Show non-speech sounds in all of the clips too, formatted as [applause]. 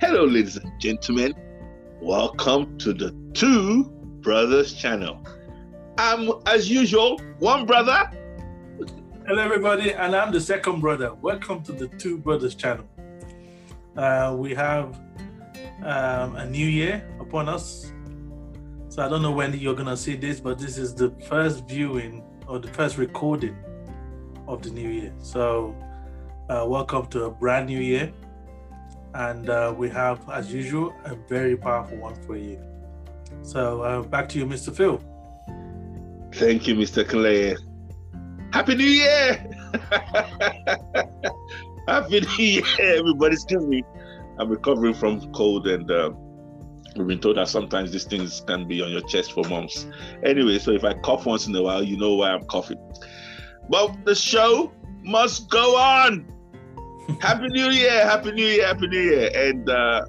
Hello, ladies and gentlemen. Welcome to the Two Brothers channel. I'm, as usual, one brother. Hello, everybody, and I'm the second brother. Welcome to the Two Brothers channel. Uh, we have um, a new year upon us. So I don't know when you're going to see this, but this is the first viewing or the first recording of the new year. So uh, welcome to a brand new year. And uh, we have, as usual, a very powerful one for you. So uh, back to you, Mr. Phil. Thank you, Mr. Clay. Happy New Year! [laughs] Happy New Year, everybody. Excuse me. I'm recovering from cold and uh, we've been told that sometimes these things can be on your chest for months. Anyway, so if I cough once in a while, you know why I'm coughing. But the show must go on. Happy New Year, Happy New Year, Happy New Year. And uh,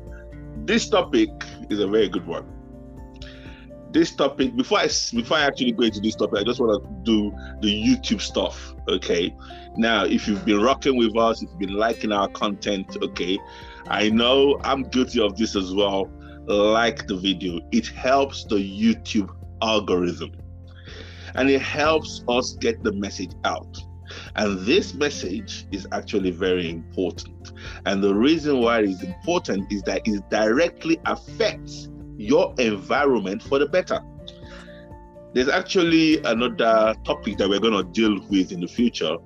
this topic is a very good one. This topic, before I before I actually go into this topic, I just want to do the YouTube stuff. Okay. Now, if you've been rocking with us, if you've been liking our content, okay, I know I'm guilty of this as well. Like the video, it helps the YouTube algorithm and it helps us get the message out. And this message is actually very important. And the reason why it is important is that it directly affects your environment for the better. There's actually another topic that we're going to deal with in the future,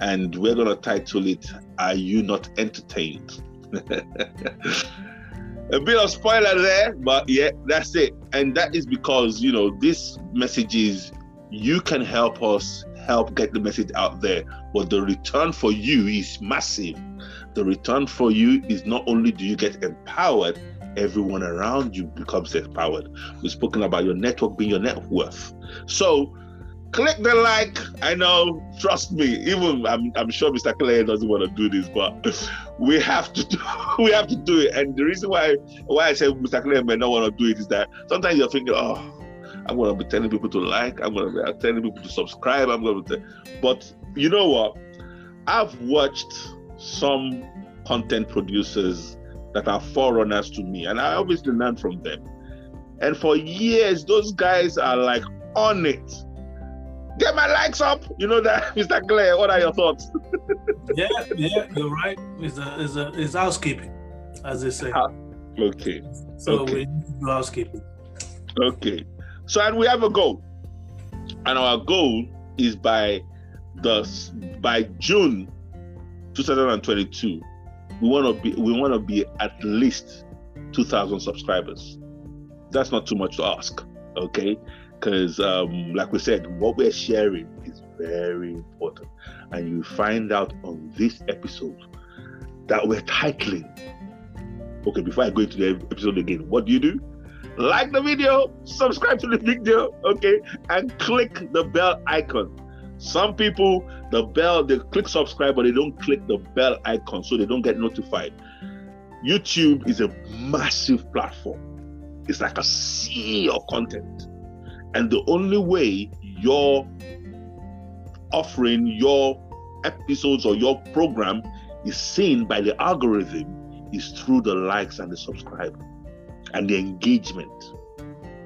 and we're going to title it Are You Not Entertained? [laughs] a bit of spoiler there, but yeah, that's it. And that is because, you know, this message is you can help us help get the message out there. But the return for you is massive. The return for you is not only do you get empowered, everyone around you becomes empowered. We've spoken about your network being your net worth. So click the like. I know, trust me, even I'm, I'm sure Mr. Clay doesn't want to do this, but we have to do [laughs] we have to do it. And the reason why why I say Mr. Clay may not want to do it is that sometimes you're thinking, oh, I'm going to be telling people to like. I'm going to be telling people to subscribe. I'm going to, be, but you know what? I've watched some content producers that are forerunners to me, and I obviously learn from them. And for years, those guys are like on it. Get my likes up. You know that, [laughs] Mr. Clay. What are your thoughts? [laughs] yeah, yeah, you're right. It's a, it's a, it's housekeeping, as they say. Ah, okay. So okay. we do housekeeping. Okay. So and we have a goal, and our goal is by the by June 2022, we want to be we want to be at least 2,000 subscribers. That's not too much to ask, okay? Because um, like we said, what we're sharing is very important, and you find out on this episode that we're titling. Okay, before I go into the episode again, what do you do? Like the video, subscribe to the video, okay, and click the bell icon. Some people, the bell, they click subscribe, but they don't click the bell icon, so they don't get notified. YouTube is a massive platform. It's like a sea of content. And the only way you're offering your episodes or your program is seen by the algorithm is through the likes and the subscribe and the engagement.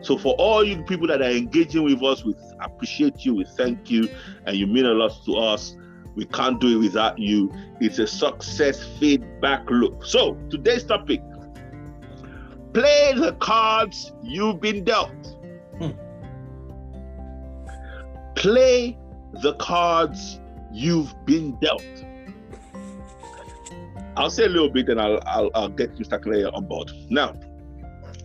So for all you people that are engaging with us, we appreciate you, we thank you, and you mean a lot to us. We can't do it without you. It's a success feedback loop. So today's topic: play the cards you've been dealt. Hmm. Play the cards you've been dealt. I'll say a little bit, and I'll I'll, I'll get Mr. Clay on board now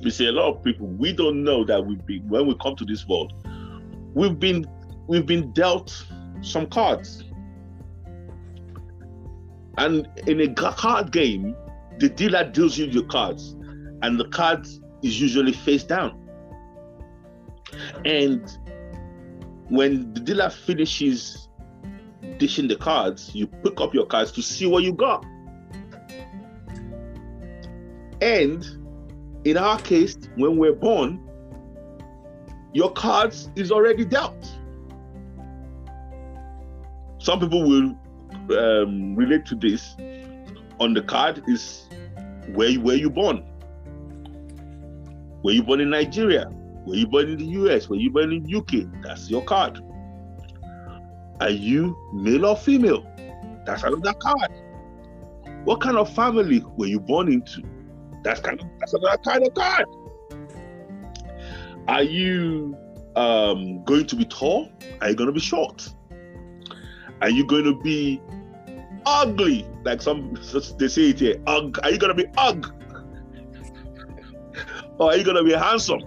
you see a lot of people we don't know that we've been when we come to this world we've been we've been dealt some cards. And in a card game the dealer deals you your cards and the cards is usually face down. And when the dealer finishes dishing the cards you pick up your cards to see what you got. And in our case, when we're born, your cards is already dealt. Some people will um, relate to this. On the card is where where you born? Were you born in Nigeria? Were you born in the US? Were you born in UK? That's your card. Are you male or female? That's another card. What kind of family were you born into? That's kind of that's another kind of card. Are you um, going to be tall? Are you going to be short? Are you going to be ugly? Like some [laughs] they say it here. Ugh. Are you going to be ugly? [laughs] or are you going to be handsome?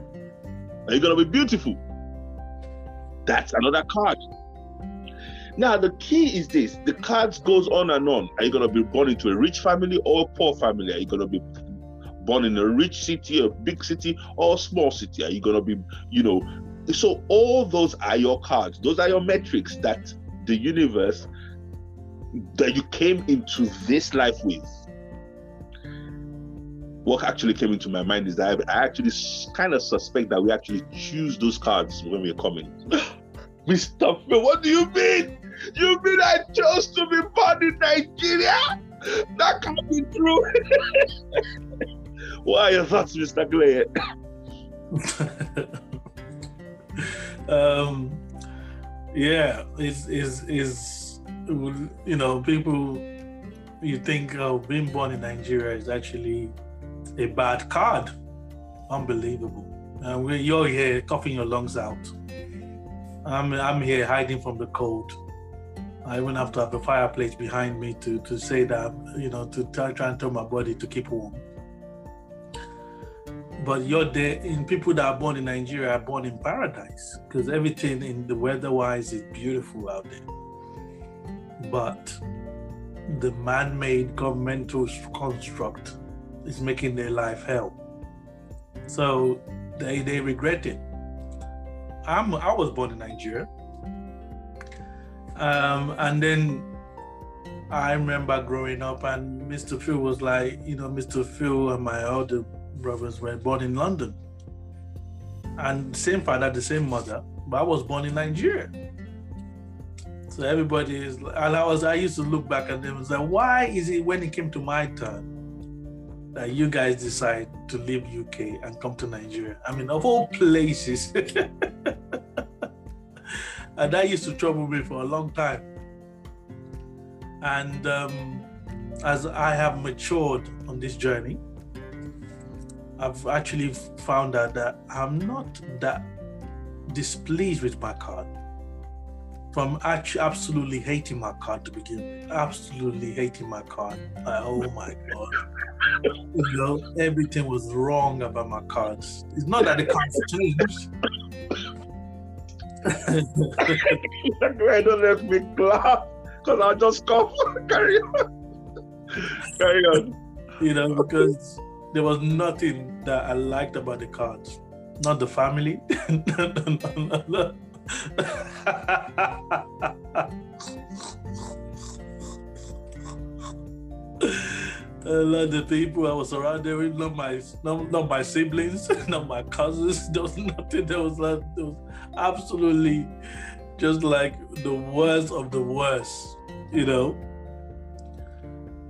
Are you going to be beautiful? That's another card. Now the key is this: the cards goes on and on. Are you going to be born into a rich family or a poor family? Are you going to be born in a rich city, a big city, or a small city? Are you going to be, you know? So all those are your cards. Those are your metrics that the universe that you came into this life with. What actually came into my mind is that I actually kind of suspect that we actually choose those cards when we're coming. [laughs] Mr. Phil, what do you mean? You mean I chose to be born in Nigeria? That can't be true. [laughs] are your thoughts, Mr. Clay? [laughs] um, yeah, is is is you know people you think oh, being born in Nigeria is actually a bad card. Unbelievable. And you're here coughing your lungs out. I'm I'm here hiding from the cold. I even have to have a fireplace behind me to to say that you know to try, try and tell my body to keep warm. But you're there in people that are born in Nigeria are born in paradise because everything in the weather-wise is beautiful out there. But the man-made governmental construct is making their life hell. So they they regret it. I'm I was born in Nigeria. Um, and then I remember growing up, and Mr. Phil was like, you know, Mr. Phil and my other brothers were born in London. And same father, the same mother, but I was born in Nigeria. So everybody is, and I was, I used to look back at them and say, why is it when it came to my turn that you guys decide to leave UK and come to Nigeria? I mean, of all places. [laughs] and that used to trouble me for a long time. And um, as I have matured on this journey, I've actually found out that I'm not that displeased with my card. From actually absolutely hating my card to begin with, absolutely hating my card. Like, oh my god, you know, everything was wrong about my cards. It's not that the cards changed don't let me laugh because I'll just cough. [laughs] Carry on. Carry on. You know, because there was nothing that I liked about the cards. Not the family. no, no, lot the people I was surrounded with, not my not, not my siblings, [laughs] not my cousins. There was nothing. There was like there was absolutely just like the worst of the worst, you know.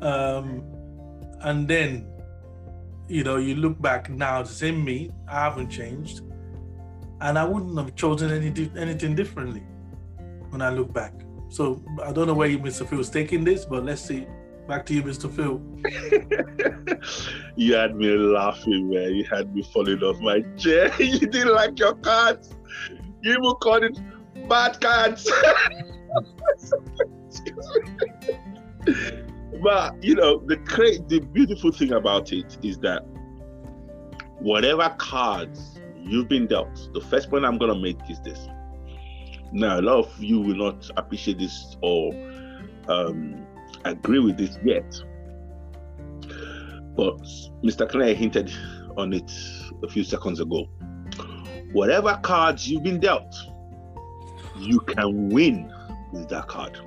Um, and then, you know, you look back now, the same me, I haven't changed, and I wouldn't have chosen any anything differently when I look back. So I don't know where you, Mr. Phil's taking this, but let's see. Back to you, Mr. Phil. [laughs] you had me laughing, man. You had me falling off my chair. [laughs] you didn't like your cards. You even called it bad cards. [laughs] but you know, the great, the beautiful thing about it is that whatever cards you've been dealt, the first point I'm gonna make is this. Now, a lot of you will not appreciate this or um, agree with this yet. But Mr. Clay hinted on it a few seconds ago. Whatever cards you've been dealt, you can win with that card.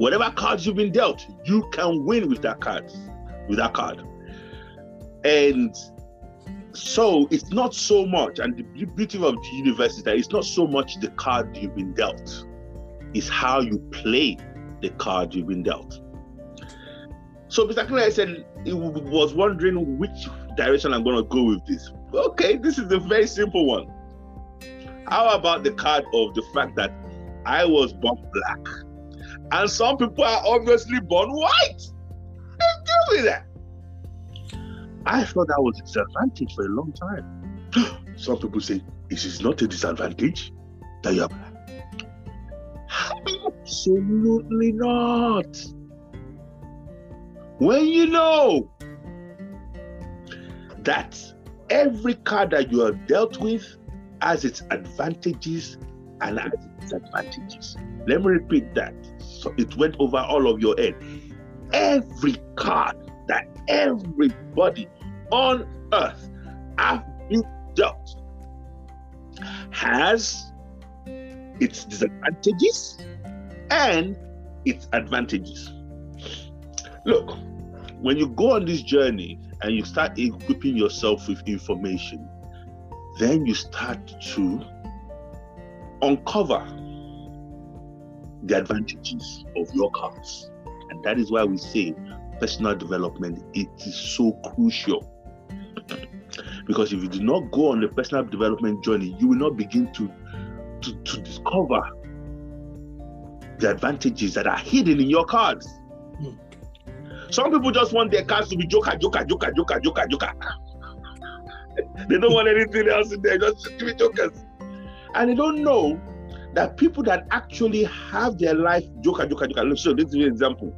Whatever cards you've been dealt, you can win with that card. With that card. And so it's not so much, and the beauty of the universe is that it's not so much the card you've been dealt, it's how you play the card you've been dealt. So Mr. Clay said he was wondering which direction I'm going to go with this. Okay, this is a very simple one. How about the card of the fact that I was born black? And some people are obviously born white. Let's deal with that. I thought that was a disadvantage for a long time. [gasps] Some people say, "Is not a disadvantage that you are black? Absolutely not. When you know that every card that you have dealt with has its advantages and has its disadvantages. Let me repeat that. So it went over all of your head. Every card that everybody on earth have been dealt has its disadvantages and its advantages. Look, when you go on this journey and you start equipping yourself with information, then you start to uncover the advantages of your cards. And that is why we say personal development it is so crucial. because if you do not go on the personal development journey, you will not begin to, to, to discover the advantages that are hidden in your cards. Mm. Some people just want their cards to be joker, joker, joker, joker, joker, joker. [laughs] they don't want anything else in there, just be jokers. And they don't know that people that actually have their life joker, joker, joker. Let's show this is an example.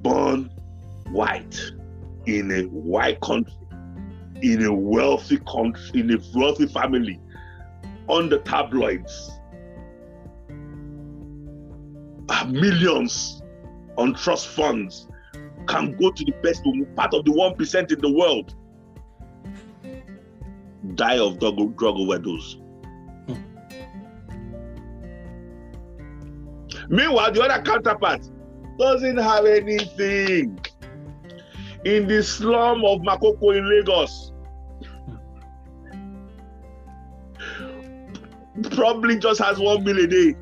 Born white in a white country, in a wealthy country, in a wealthy family, on the tabloids, ah, millions on trust funds can go to the best part of the 1% in the world die of drug, drug overdose. Meanwhile, the other counterpart doesn't have anything. In the slum of Makoko in Lagos, probably just has one meal a day.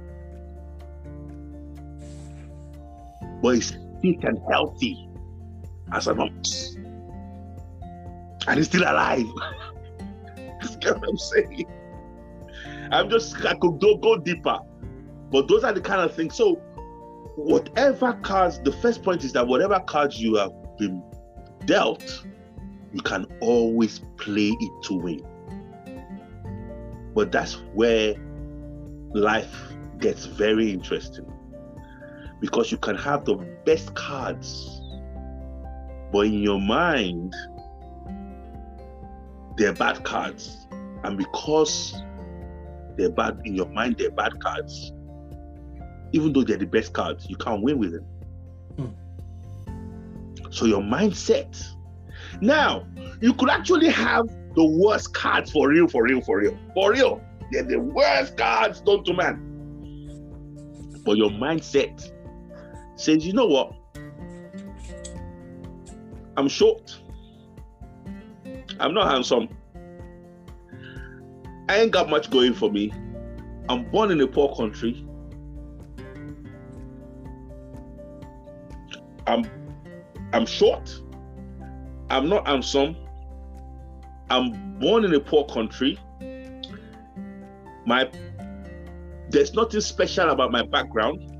but he's fit and healthy as an ox. And he's still alive. [laughs] That's what I'm saying. I'm just, I could go, go deeper. But those are the kind of things. So, whatever cards, the first point is that whatever cards you have been dealt, you can always play it to win. But that's where life gets very interesting because you can have the best cards, but in your mind, they're bad cards. And because they're bad in your mind, they're bad cards, even though they're the best cards, you can't win with them. Hmm. So your mindset. Now, you could actually have the worst cards for real, for real, for real, for real. They're the worst cards known to man. But your mindset says, you know what? I'm short. I'm not handsome. I ain't got much going for me. I'm born in a poor country. I'm I'm short. I'm not handsome. I'm born in a poor country. My there's nothing special about my background.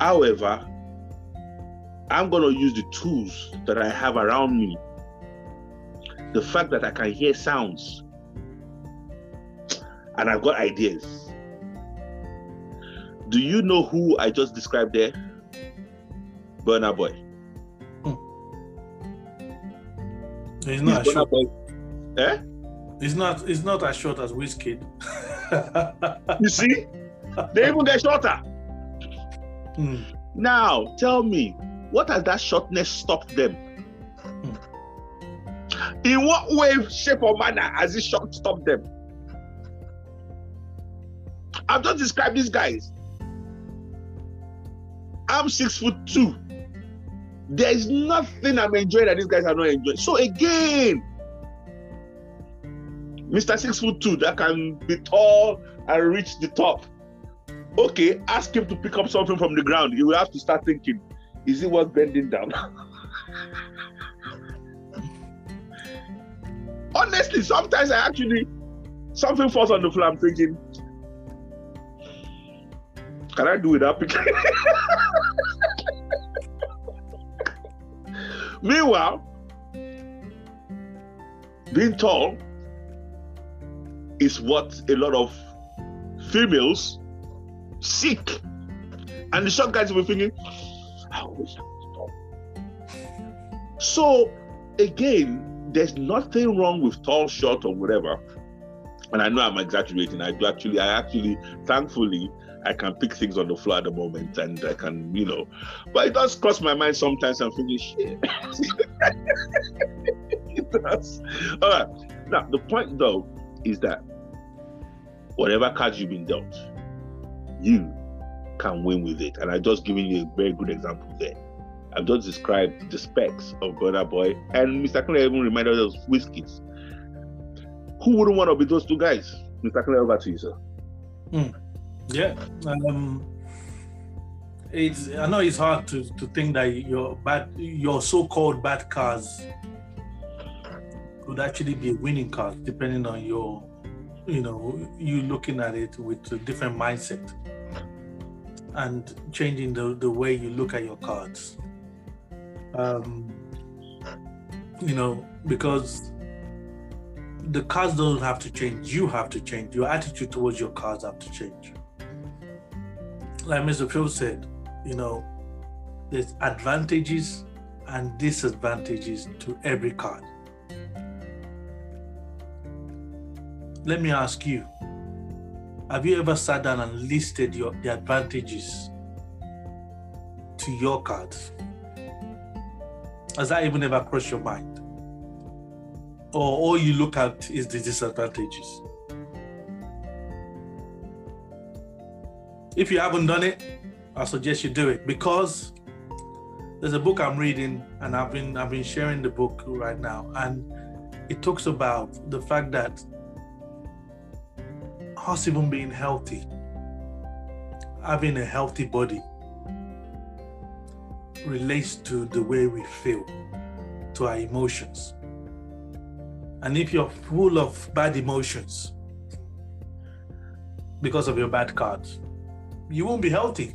However, I'm going to use the tools that I have around me. The fact that I can hear sounds and I've got ideas. Do you know who I just described there? Burna Boy. Hmm. He's not He's short. Boy. Eh? He's not. He's not as short as Wizkid. [laughs] you see, they even get shorter. Mm. Now, tell me, what has that shortness stopped them? Mm. In what way, shape, or manner has it stopped them? I've just described these guys. I'm six foot two. There is nothing I'm enjoying that these guys are not enjoying. So again, Mr. Six foot two that can be tall and reach the top Okay, ask him to pick up something from the ground. You will have to start thinking, is it worth bending down? [laughs] Honestly, sometimes I actually something falls on the floor. I'm thinking, can I do without picking? [laughs] Meanwhile, being tall is what a lot of females seek. And the short guys will be thinking, I wish I was tall. So, again, there's nothing wrong with tall, short, or whatever. And I know I'm exaggerating. I do actually, I actually, thankfully, I can pick things on the floor at the moment and I can, you know, but it does cross my mind sometimes. I'm shit. [laughs] it does. All right. Now, the point though is that whatever cards you've been dealt, you can win with it. And I just given you a very good example there. I've just described the specs of Burna Boy, and Mr. Clay even reminded us of Wizkid. Who wouldn't want to be those two guys? Mr. Clay, over to you, sir. Mm. Yeah. Um, it's I know it's hard to, to think that your bad your so-called bad cars could actually be winning card depending on your you know you looking at it with a different mindset and changing the, the way you look at your cards. Um you know because the cards don't have to change. You have to change. Your attitude towards your cards have to change like Mr. Phil said, you know, there's advantages and disadvantages to every card. Let me ask you, have you ever sat down and listed your the advantages to your cards? Has that even ever crossed your mind? Or all you look at is the disadvantages? If you haven't done it, I suggest you do it because there's a book I'm reading and I've been I've been sharing the book right now and it talks about the fact that us even being healthy, having a healthy body relates to the way we feel, to our emotions. And if you're full of bad emotions because of your bad cards, you won't be healthy.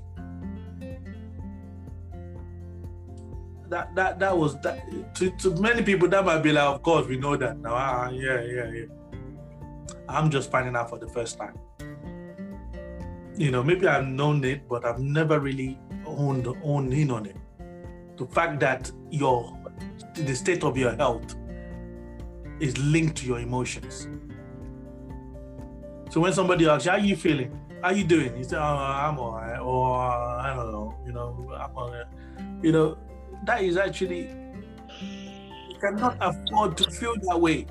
That that that was that to, to many people that might be like, of course we know that now. Ah, yeah, yeah, yeah. I'm just finding out for the first time. You know, maybe I've known it, but I've never really owned owned in on it. The fact that your the state of your health is linked to your emotions. So when somebody asks, how are you feeling? How you doing? You say, oh, I'm all right, or I don't know, you know, I'm all right. You know, that is actually you cannot afford to feel that way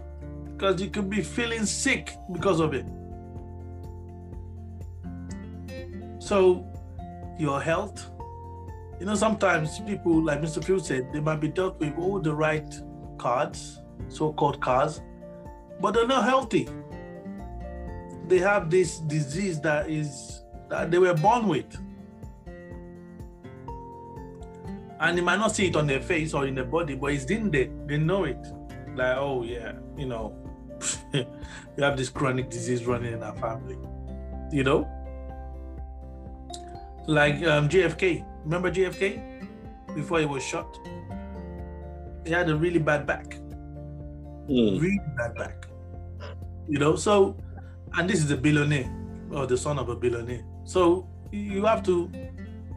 because you could be feeling sick because of it. So, your health, you know, sometimes people, like Mr. Phil said, they might be dealt with all the right cards, so-called cards, but they're not healthy they have this disease that is that they were born with. And they might not see it on their face or in their body, but it's in there. They know it. Like, oh yeah, you know, [laughs] we have this chronic disease running in our family. You know? Like um, JFK. Remember JFK? Before he was shot? He had a really bad back. Mm. Really bad back. You know, so and this is a billionaire or the son of a billionaire. So you have to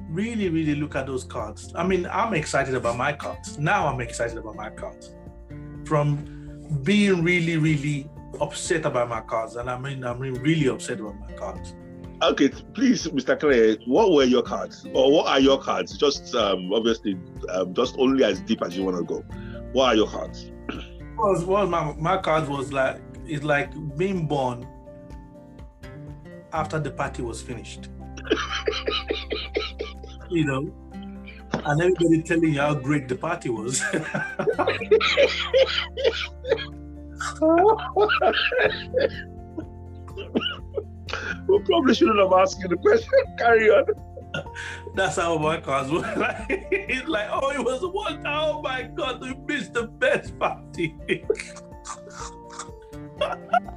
really, really look at those cards. I mean, I'm excited about my cards. Now I'm excited about my cards. From being really, really upset about my cards, and I mean, I'm really upset about my cards. Okay, please, Mr. Clay, what were your cards, or what are your cards? Just um, obviously, um, just only as deep as you want to go. What are your cards? Was well, my my cards was like it's like being born after the party was finished. you know, and everybody telling you how great the party was. [laughs] We probably shouldn't have asked you the question. [laughs] Carry on. That's how my cars were. Like, [laughs] it's like, oh, it was one. Oh my God, we missed the best party.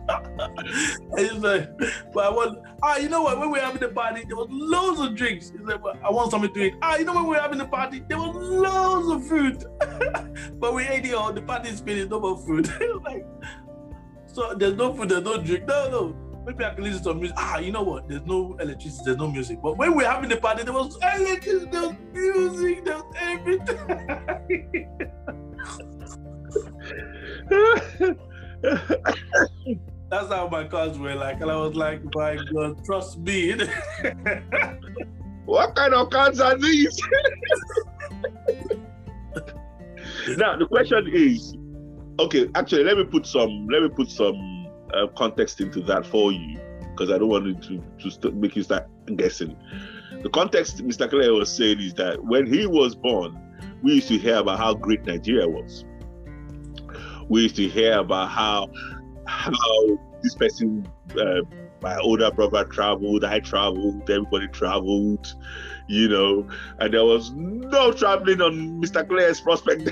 [laughs] he's like, but I want, ah, you know what? When we were having the party, there was loads of drinks. He's like, I want something to eat. Ah, you know when we were having the party, there was loads of food. [laughs] but we ate it all. The party is finished, no more food. [laughs] like, so there's no food, there's no drink. No, no. Maybe I can listen to music. Ah, you know what? There's no electricity, there's no music. But when we we're having the party, there was electricity, there was music, there was everything. That's how my cars were like. And I was like, my God, trust me. [laughs] what kind of cars are these? now the question is, okay, actually let me put some let me put some uh, context into that for you because I don't want to to st- make you start guessing. The context Mr. Clay was saying is that when he was born, we used to hear about how great Nigeria was. We used to hear about how how this person, uh, my older brother traveled, I traveled, everybody traveled, you know, and there was no traveling on Mr. Clay's prospect. [laughs]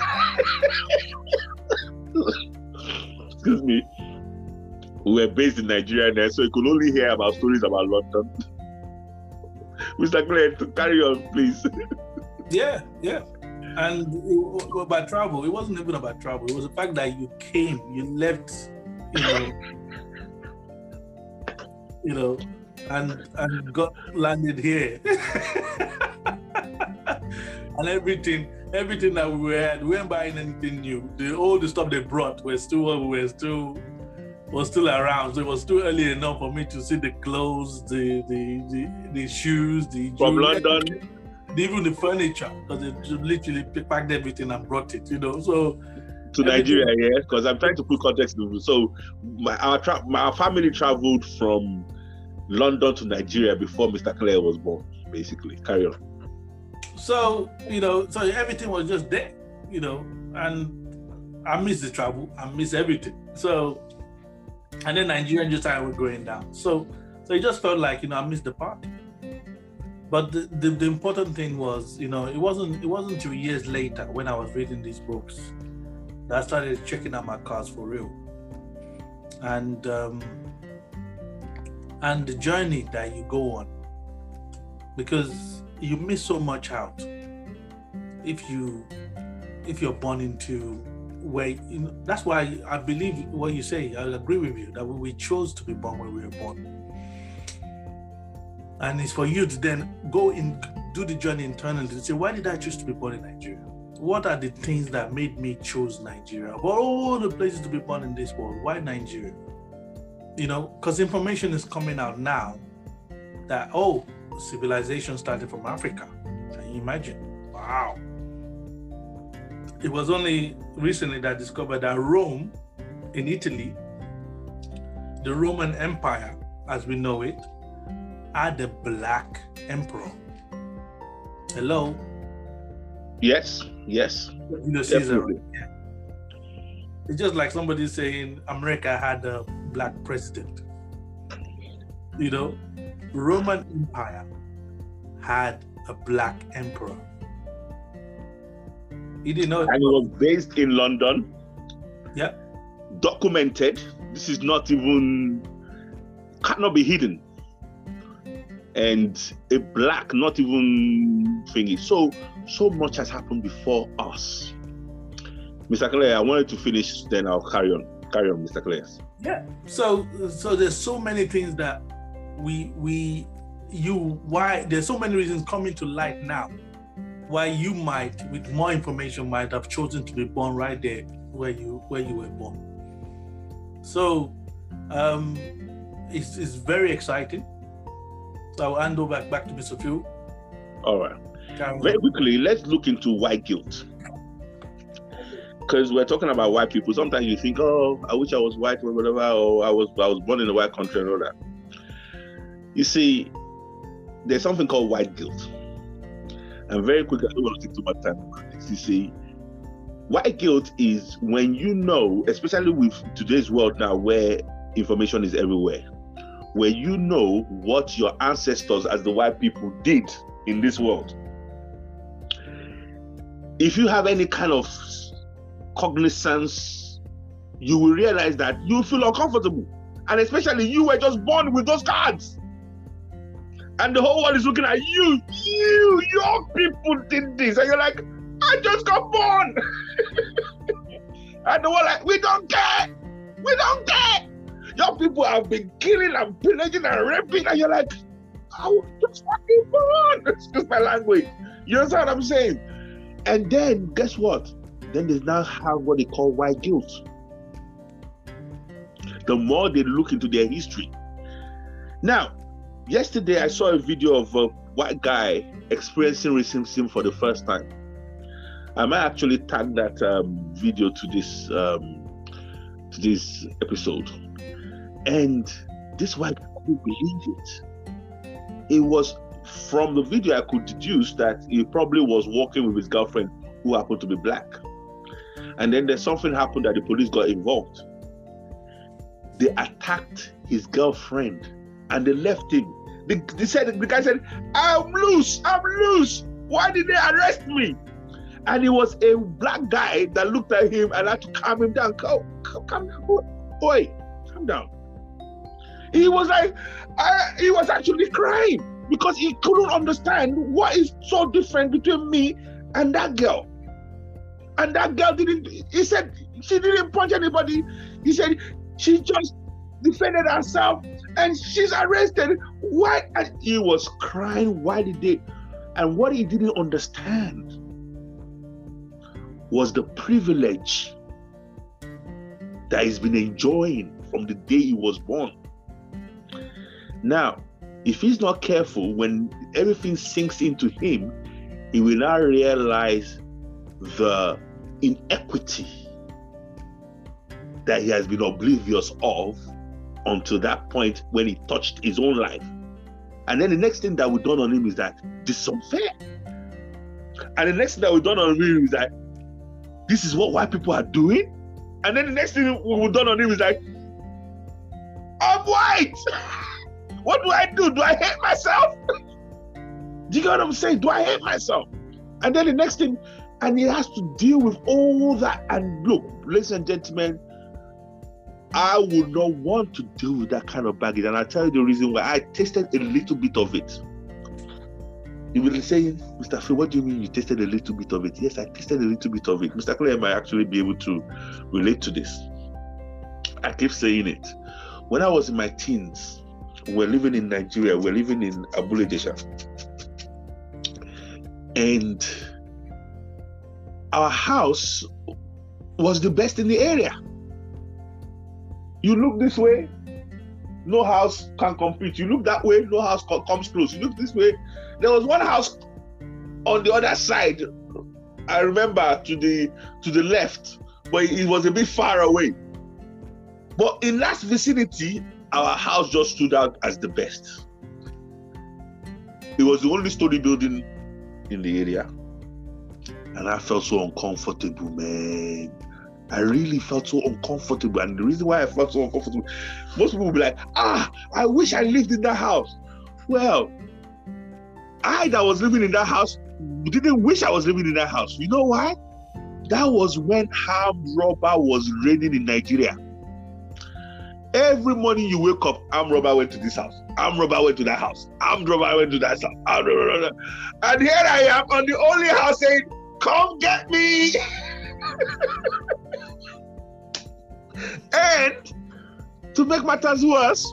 Excuse me. We were based in Nigeria so you could only hear about stories about London. [laughs] Mr. Clay, to carry on, please. [laughs] yeah, yeah. And about travel, it wasn't even about travel. It was the fact that you came, you left, you know, you know, and and got landed here. [laughs] and everything, everything that we had, we weren't buying anything new. The all the stuff they brought was still we were still was still around. So it was too early enough for me to see the clothes, the the the, the shoes, the from London, even the furniture, because they literally packed everything and brought it. You know, so to Nigeria, yeah, because I'm trying to put context. So my our, tra- my, our family traveled from London to Nigeria before Mr. Clay was born, basically. Carry on. So, you know, so everything was just there, you know, and I miss the travel, I miss everything. So, and then Nigeria just started going down. So, so it just felt like, you know, I missed the party. But the, the, the important thing was, you know, it wasn't it wasn't two years later when I was reading these books I started checking out my cars for real. And um, and the journey that you go on because you miss so much out if you if you're born into where you know, that's why I believe what you say. I agree with you that we chose to be born where we were born, and it's for you to then go and do the journey internally to say, why did I choose to be born in Nigeria? What are the things that made me choose Nigeria? Of all the places to be born in this world, why Nigeria? you know, because information is coming out now that, oh, civilization started from Africa. Can you imagine? Wow. It was only recently that I discovered that Rome in Italy, the Roman Empire as we know it, had a black emperor. Hello? Yes, yes. You Caesar. Yeah. It's just like somebody saying America had a black president. You know, Roman Empire had a black emperor. He didn't know. And it was based in London. Yeah. Documented. This is not even cannot be hidden. And a black, not even thingy. So so much has happened before us. Mr. Clay, I wanted to finish, then I'll carry on. Carry on, Mr. Clay. Yeah. So so there's so many things that we we you why there's so many reasons coming to light now why you might with more information might have chosen to be born right there where you where you were born. So um it's, it's very exciting. So I'll hand over back, back to Mr. Phil. All right. Very quickly, let's look into white guilt because we're talking about white people. Sometimes you think, oh, I wish I was white or whatever, or I was I was born in a white country and all that. You see, there's something called white guilt. And very quickly, I don't want to take too much time about this. You see, white guilt is when you know, especially with today's world now where information is everywhere, where you know what your ancestors as the white people did in this world. If you have any kind of cognizance, you will realize that you feel uncomfortable. And especially you were just born with those cards. And the whole world is looking at you. You, your people did this. And you're like, I just got born. [laughs] and the world like, we don't care. We don't care. Your people have been killing and pillaging and raping, and you're like, I was just fucking born. [laughs] Excuse my language. You understand what I'm saying? And then guess what? Then they now have what they call white guilt. The more they look into their history. Now, yesterday I saw a video of a white guy experiencing racism for the first time. I might actually tag that um, video to this um, to this episode. And this white couldn't believe it. It was from the video I could deduce that he probably was walking with his girlfriend who happened to be black. And then there's something happened that the police got involved. They attacked his girlfriend and they left him. They, they said the guy said, I'm loose, I'm loose. Why did they arrest me? And it was a black guy that looked at him and had to calm him down. Calm, calm down. Boy, calm down. He was like, he was actually crying because he couldn't understand what is so different between me and that girl. And that girl didn't, he said, she didn't punch anybody. He said, she just defended herself and she's arrested. Why? And he was crying. Why did they? And what he didn't understand was the privilege that he's been enjoying from the day he was born. Now, if he's not careful, when everything sinks into him, he will not realize the inequity that he has been oblivious of until that point when he touched his own life. And then the next thing that will dawn on him is that this is unfair. And the next thing that will dawn on him is that this is what white people are doing. And then the next thing we dawn on him is like, I'm white. [laughs] what do I do? Do I hate myself? [laughs] do you get what I'm saying? Do I hate myself? And then the next thing, and he has to deal with all that. And look, ladies and gentlemen, I would not want to deal with that kind of baggage. And I'll tell you the reason why. I tasted a little bit of it. You will saying, Mr. Phil, what do you mean you tasted a little bit of it? Yes, I tasted a little bit of it. Mr. Clay might actually be able to relate to this. I keep saying it. When I was in my teens, we're living in Nigeria, we're living in Abule Ijesha. And our house was the best in the area. You look this way, no house can compete. You look that way, no house comes close. You look this way. There was one house on the other side. I remember to the to the left, but it was a bit far away. But in that vicinity, our house just stood out as the best. It was the only story building in the area. And I felt so uncomfortable, man. I really felt so uncomfortable. And the reason why I felt so uncomfortable, most people will be like, ah, I wish I lived in that house. Well, I that was living in that house didn't wish I was living in that house. You know why? That was when armed robber was reigning in Nigeria. Every morning you wake up, armed robber went to this house. Armed robber went to that house. Armed robber went to that house. And here I am on the only house saying, Come get me. [laughs] and to make matters worse,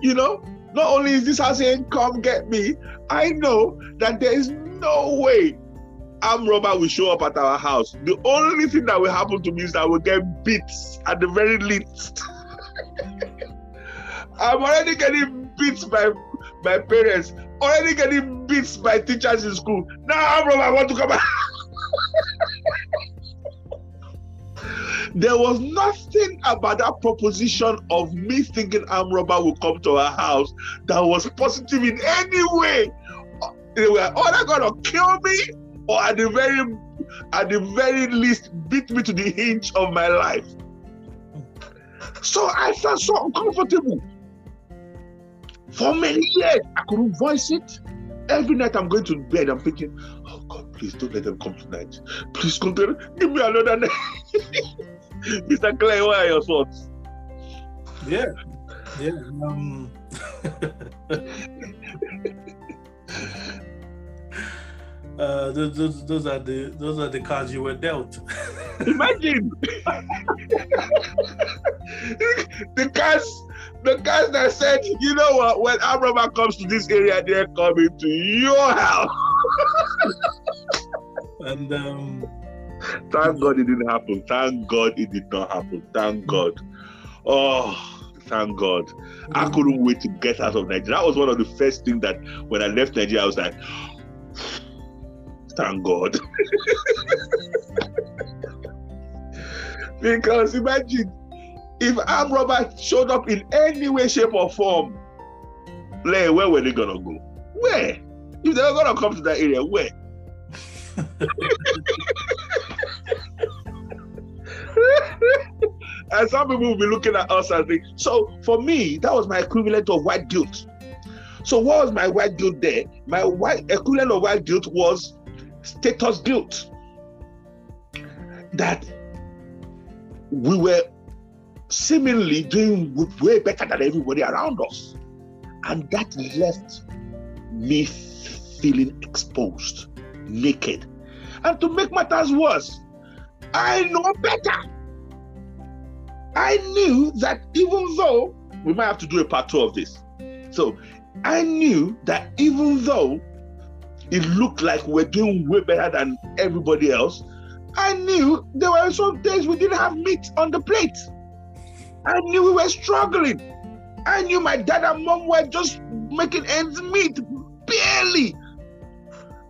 you know, not only is this house saying, Come get me, I know that there is no way armed robber will show up at our house. The only thing that will happen to me is that we'll get beats at the very least. [laughs] I'm already getting beats by my parents, already getting beats by teachers in school. Now, robber, I want to come back. there was nothing about that proposition of me thinking arm robber will come to our house that was positive in any way. They were oh, either gonna kill me or at the very at the very least beat me to the hinge of my life. So I felt so uncomfortable. For many years, I couldn't voice it. Every night I'm going to bed, I'm thinking, oh God, please don't let them come tonight. Please come continue. Give me another night. [laughs] Mr. Clay, what are your thoughts? Yeah. Yeah. Um, [laughs] uh, those, those, those are the those are the cards you were dealt. [laughs] Imagine the cards, the cards that said, you know what, when Abraham comes to this area, they're coming to your house. [laughs] and um, thank God it didn't happen. Thank God it did not happen. Thank God. Oh. Thank God. I Mm. couldn't wait to get out of Nigeria. That was one of the first things that when I left Nigeria, I was like, [sighs] thank God. [laughs] because imagine if armed robbers showed up in any way, shape, or form, where were they gonna go? Where? If they were gonna come to that area, where? [laughs] and some people will be looking at us and think, so for me, that was my equivalent of white guilt. So what was my white guilt there? My white equivalent of white guilt was status guilt. That we were seemingly doing way better than everybody around us. And that left me feeling exposed, naked. And to make matters worse, I know better. I knew that even though we might have to do a part two of this, so I knew that even though it looked like we're doing way better than everybody else, I knew there were some days we didn't have meat on the plate. I knew we were struggling. I knew my dad and mom were just making ends meet, barely.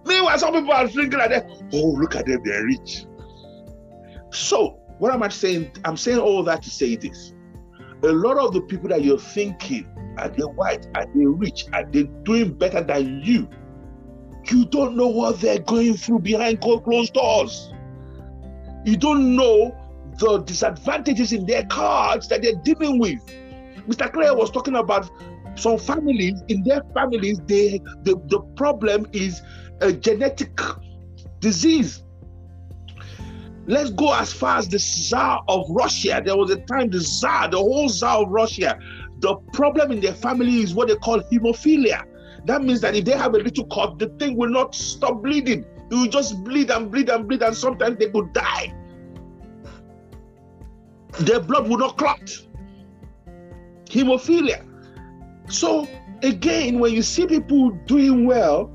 Meanwhile, some people are thinking like that, oh, look at them, they're rich. So, what am I saying? I'm saying all that to say this. A lot of the people that you're thinking, are they white? Are they rich? Are they doing better than you? You don't know what they're going through behind closed doors. You don't know the disadvantages in their cards that they're dealing with. Mr. Clare was talking about some families, in their families, they the, the problem is a genetic disease. Let's go as far as the Tsar of Russia. There was a time the Tsar, the whole Tsar of Russia, the problem in their family is what they call hemophilia. That means that if they have a little cut, the thing will not stop bleeding. It will just bleed and bleed and bleed, and sometimes they could die. Their blood will not clot. Hemophilia. So, again, when you see people doing well,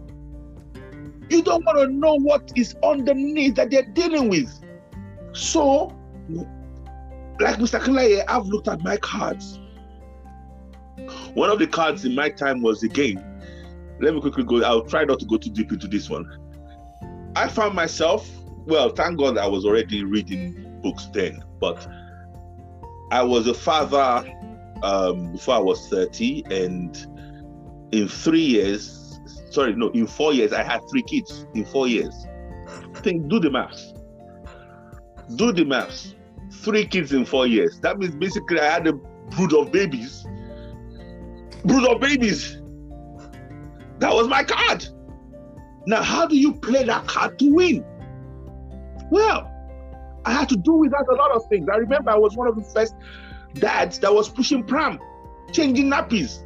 you don't want to know what is underneath that they're dealing with. So, like Mr. Kalaye, I've looked at my cards. One of the cards in my time was again, let me quickly go. I'll try not to go too deep into this one. I found myself, well, thank God I was already reading books then, but I was a father um, before I was 30, and in three years, sorry, no, in four years, I had three kids in four years. Think, do the maths. Do the maths. Three kids in four years. That means basically I had a brood of babies. Brood of babies. That was my card. Now, how do you play that card to win? Well, I had to do without a lot of things. I remember I was one of the first dads that was pushing pram, changing nappies.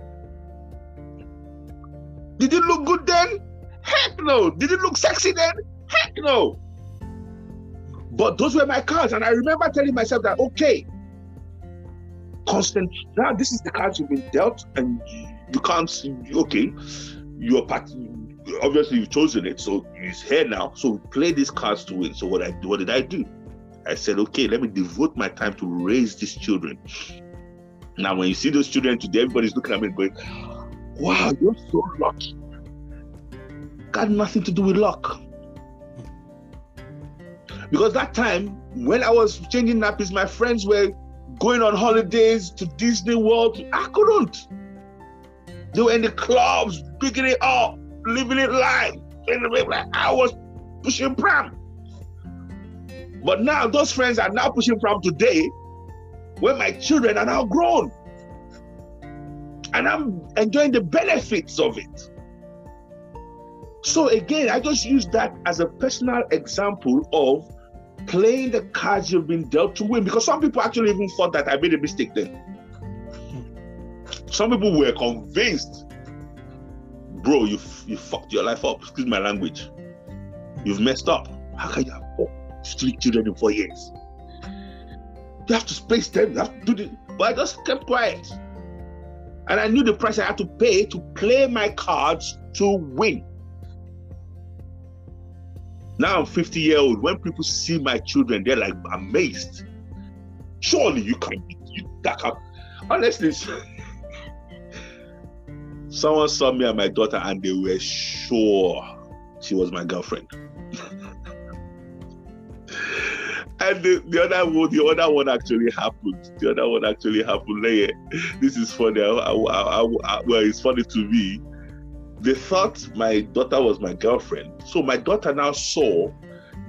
Did it look good then? Heck no. Did it look sexy then? Heck no. But those were my cards, and I remember telling myself that okay, constant. Now this is the cards you've been dealt, and you can't. see- Okay, you're part. Obviously, you've chosen it, so it's here now. So play these cards to win. So what I what did I do? I said, okay, let me devote my time to raise these children. Now, when you see those children today, everybody's looking at me going, wow, you're so lucky. Got nothing to do with luck. Because that time, when I was changing nappies, my friends were going on holidays to Disney World. I couldn't. They were in the clubs, picking it up, living it life. I was pushing pram. But now those friends are now pushing from today when my children are now grown. and I'm enjoying the benefits of it. So again, I just use that as a personal example of playing the cards you've been dealt to win because some people actually even thought that I made a mistake then. Some people were convinced, bro, you you fucked your life up. Excuse my language. You've messed up. How can you street children in four years? You have to space them. You have to do this. But I just kept quiet. And I knew the price I had to pay to play my cards to win. Now I'm 50 year old. When people see my children, they're like amazed. Surely you can you that can honestly. [laughs] Someone saw me and my daughter and they were sure she was my girlfriend. And the, the other one, the other one actually happened. The other one actually happened. Like, this is funny. I, I, I, well, it's funny to me. They thought my daughter was my girlfriend. So my daughter now saw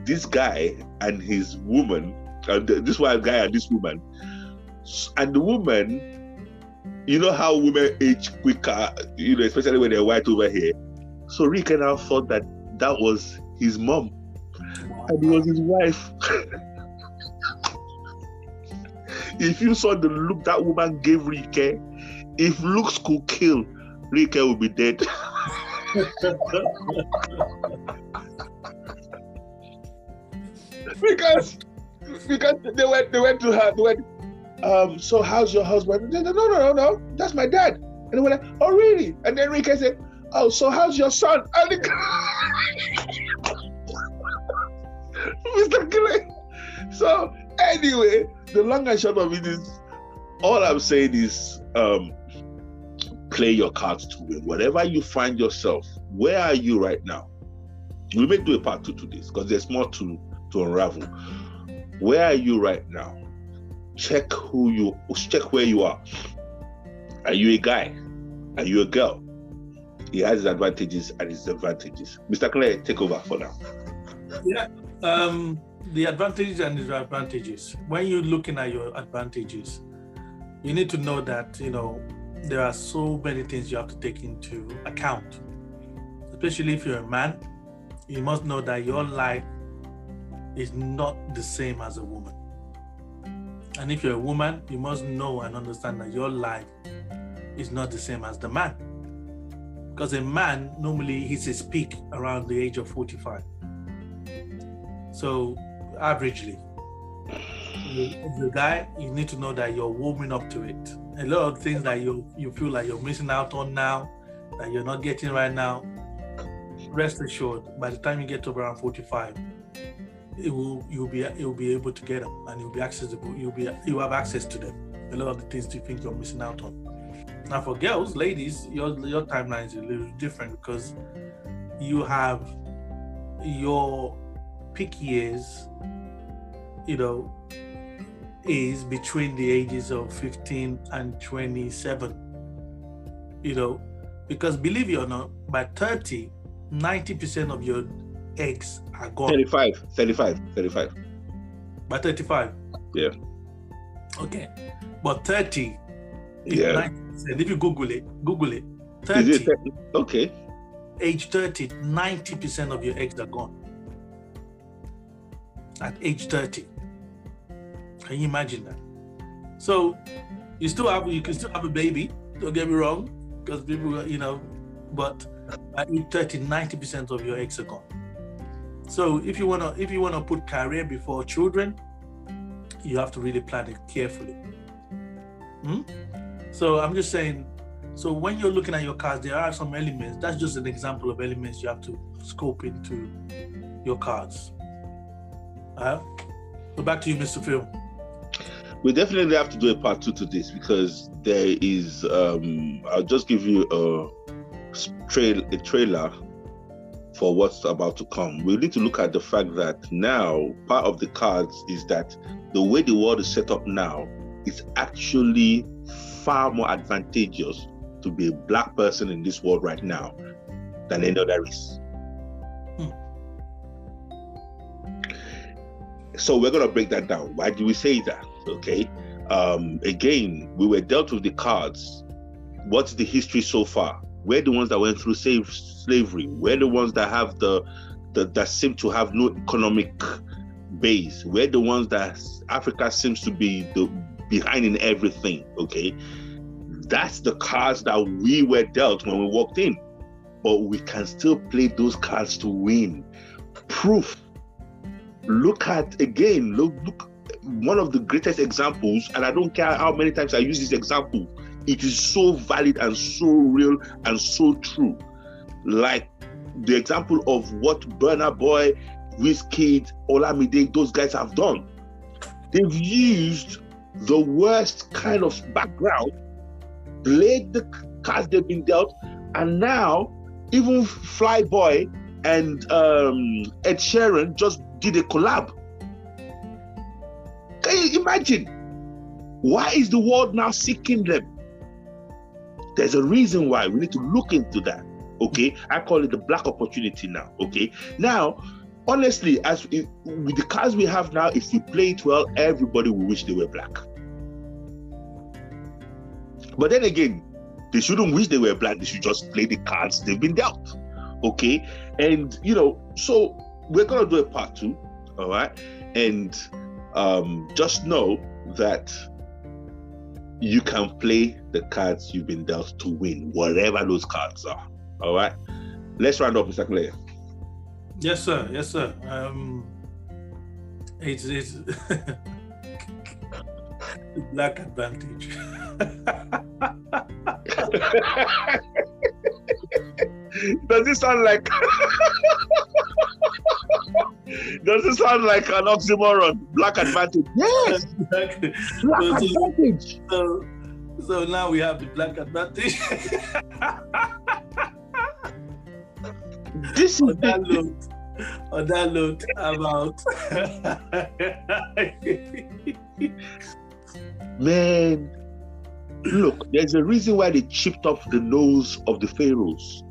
this guy and his woman, and this white guy and this woman. And the woman, you know how women age quicker, you know, especially when they're white over here. So Rike now thought that that was his mom and it was his wife. [laughs] if you saw the look that woman gave Rike, if looks could kill, Rike would be dead. [laughs] because because they went they went to her they went um so how's your husband no no no no no that's my dad and they were like oh really and then Rike said oh so how's your son and the, [laughs] Mr. Clay so anyway the long and short of it is all I'm saying is um, play your cards to win. Whatever you find yourself, where are you right now? We may do a part two to this because there's more to, to unravel. Where are you right now? Check who you check where you are. Are you a guy? Are you a girl? He has his advantages and his disadvantages. Mr. Clay, take over for now. Yeah. Um, the advantages and disadvantages. When you're looking at your advantages, you need to know that you know there are so many things you have to take into account. Especially if you're a man, you must know that your life is not the same as a woman. And if you're a woman, you must know and understand that your life is not the same as the man. Because a man normally hits his peak around the age of 45. So averagely. The guy, you need to know that you're warming up to it. A lot of things that you you feel like you're missing out on now, that you're not getting right now. Rest assured, by the time you get to around 45, it will you'll be you'll be able to get them, and you'll be accessible. You'll be you have access to them. A lot of the things you think you're missing out on. Now, for girls, ladies, your your timeline is a little different because you have your peak years, you know, is between the ages of 15 and 27. You know, because believe it or not, by 30, 90% of your eggs are gone. 35, 35, 35. By 35? Yeah. Okay. But 30 yeah. 90%. If you Google it, Google it. 30. It 30? Okay. Age 30, 90% of your eggs are gone at age 30. Can you imagine that? So you still have you can still have a baby, don't get me wrong, because people you know, but at age 30, 90% of your eggs are gone. So if you wanna if you wanna put career before children, you have to really plan it carefully. Hmm? So I'm just saying, so when you're looking at your cards, there are some elements. That's just an example of elements you have to scope into your cards. Uh, so back to you, Mr. Phil. We definitely have to do a part two to this because there is. Um, I'll just give you a trail a trailer for what's about to come. We need to look at the fact that now part of the cards is that the way the world is set up now is actually far more advantageous to be a black person in this world right now than any other race. So we're going to break that down. Why do we say that? Okay. Um, again, we were dealt with the cards what's the history so far? We're the ones that went through slave, slavery. We're the ones that have the, the that seem to have no economic base. We're the ones that Africa seems to be the behind in everything. Okay, that's the cards that we were dealt when we walked in, but we can still play those cards to win. Proof. Look at again. Look, look. One of the greatest examples, and I don't care how many times I use this example. It is so valid and so real and so true. Like the example of what Burna Boy Wizkid, Olamide, those guys have done. They've used the worst kind of background, played the cards they've been dealt, and now even Fireboy and um, Ed Sheeran just did a collab. Can you imagine? Why is the world now seeking them? There's a reason why. We need to look into that. Okay, I call it the black opportunity now. Okay, now honestly, as if, with the cards we have now, if we play it well, everybody will wish they were black. But then again, they shouldn't wish they were black. They should just play the cards they've been dealt. Okay, and you know, so we're gonna do a part two. All right, and um, just know that you can play the cards you've been dealt to win, whatever those cards are. All right, let's round up, Mr. Clay. Yes, sir. Yes, sir. Um, it's it's [laughs] black advantage. [laughs] Does it sound like? [laughs] Does it sound like an oxymoron? Black advantage. Yes. Black so, advantage. So, so now we have the black advantage. this is on that note. On that note, about man. Look, there's a reason why they chipped off the nose of the pharaohs.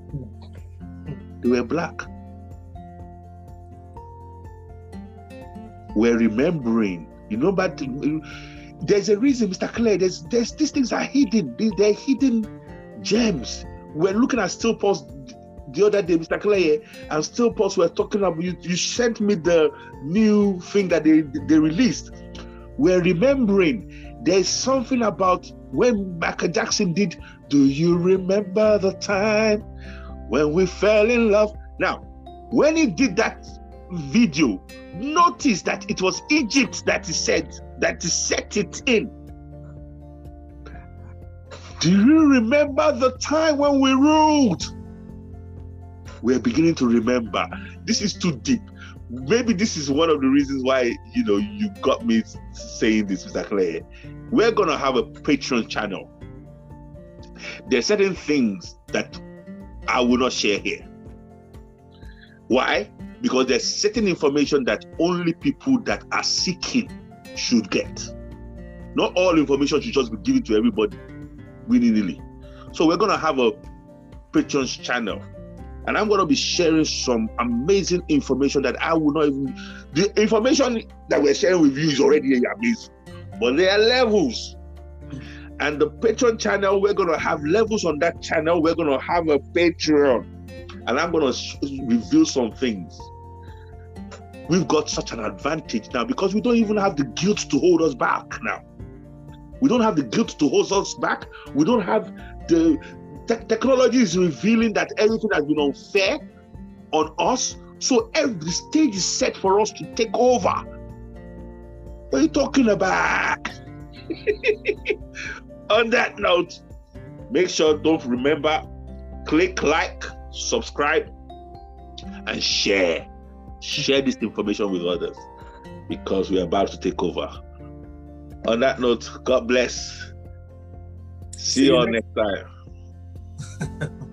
They were black. We're remembering, you know, but there's a reason, Mr. Clay. There's, there's these things are hidden. They're hidden gems. We're looking at still pulse the other day, Mr. Clay, and still pulse were talking about you. You sent me the new thing that they they released. We're remembering. There's something about when Michael Jackson did. Do you remember the time when we fell in love? Now, when he did that video, notice that it was Egypt that he said that he set it in. Do you remember the time when we ruled? We're beginning to remember. This is too deep. Maybe this is one of the reasons why you know you got me saying this, Mr. Clay. We're gonna have a Patreon channel. There are certain things that I will not share here. Why? Because there's certain information that only people that are seeking should get. Not all information should just be given to everybody willy nilly. So we're gonna have a Patreon channel, and I'm gonna be sharing some amazing information that I will not even. The information that we're sharing with you is already amazing, but there are levels. And the Patreon channel, we're gonna have levels on that channel. We're gonna have a Patreon, and I'm gonna reveal some things. We've got such an advantage now because we don't even have the guilt to hold us back now. We don't have the guilt to hold us back. We don't have the te- technology is revealing that everything has been unfair on us. So every stage is set for us to take over. What are you talking about? [laughs] on that note, make sure don't remember click like, subscribe, and share. Share this information with others because we are about to take over. On that note, God bless. See, See you all next time. [laughs]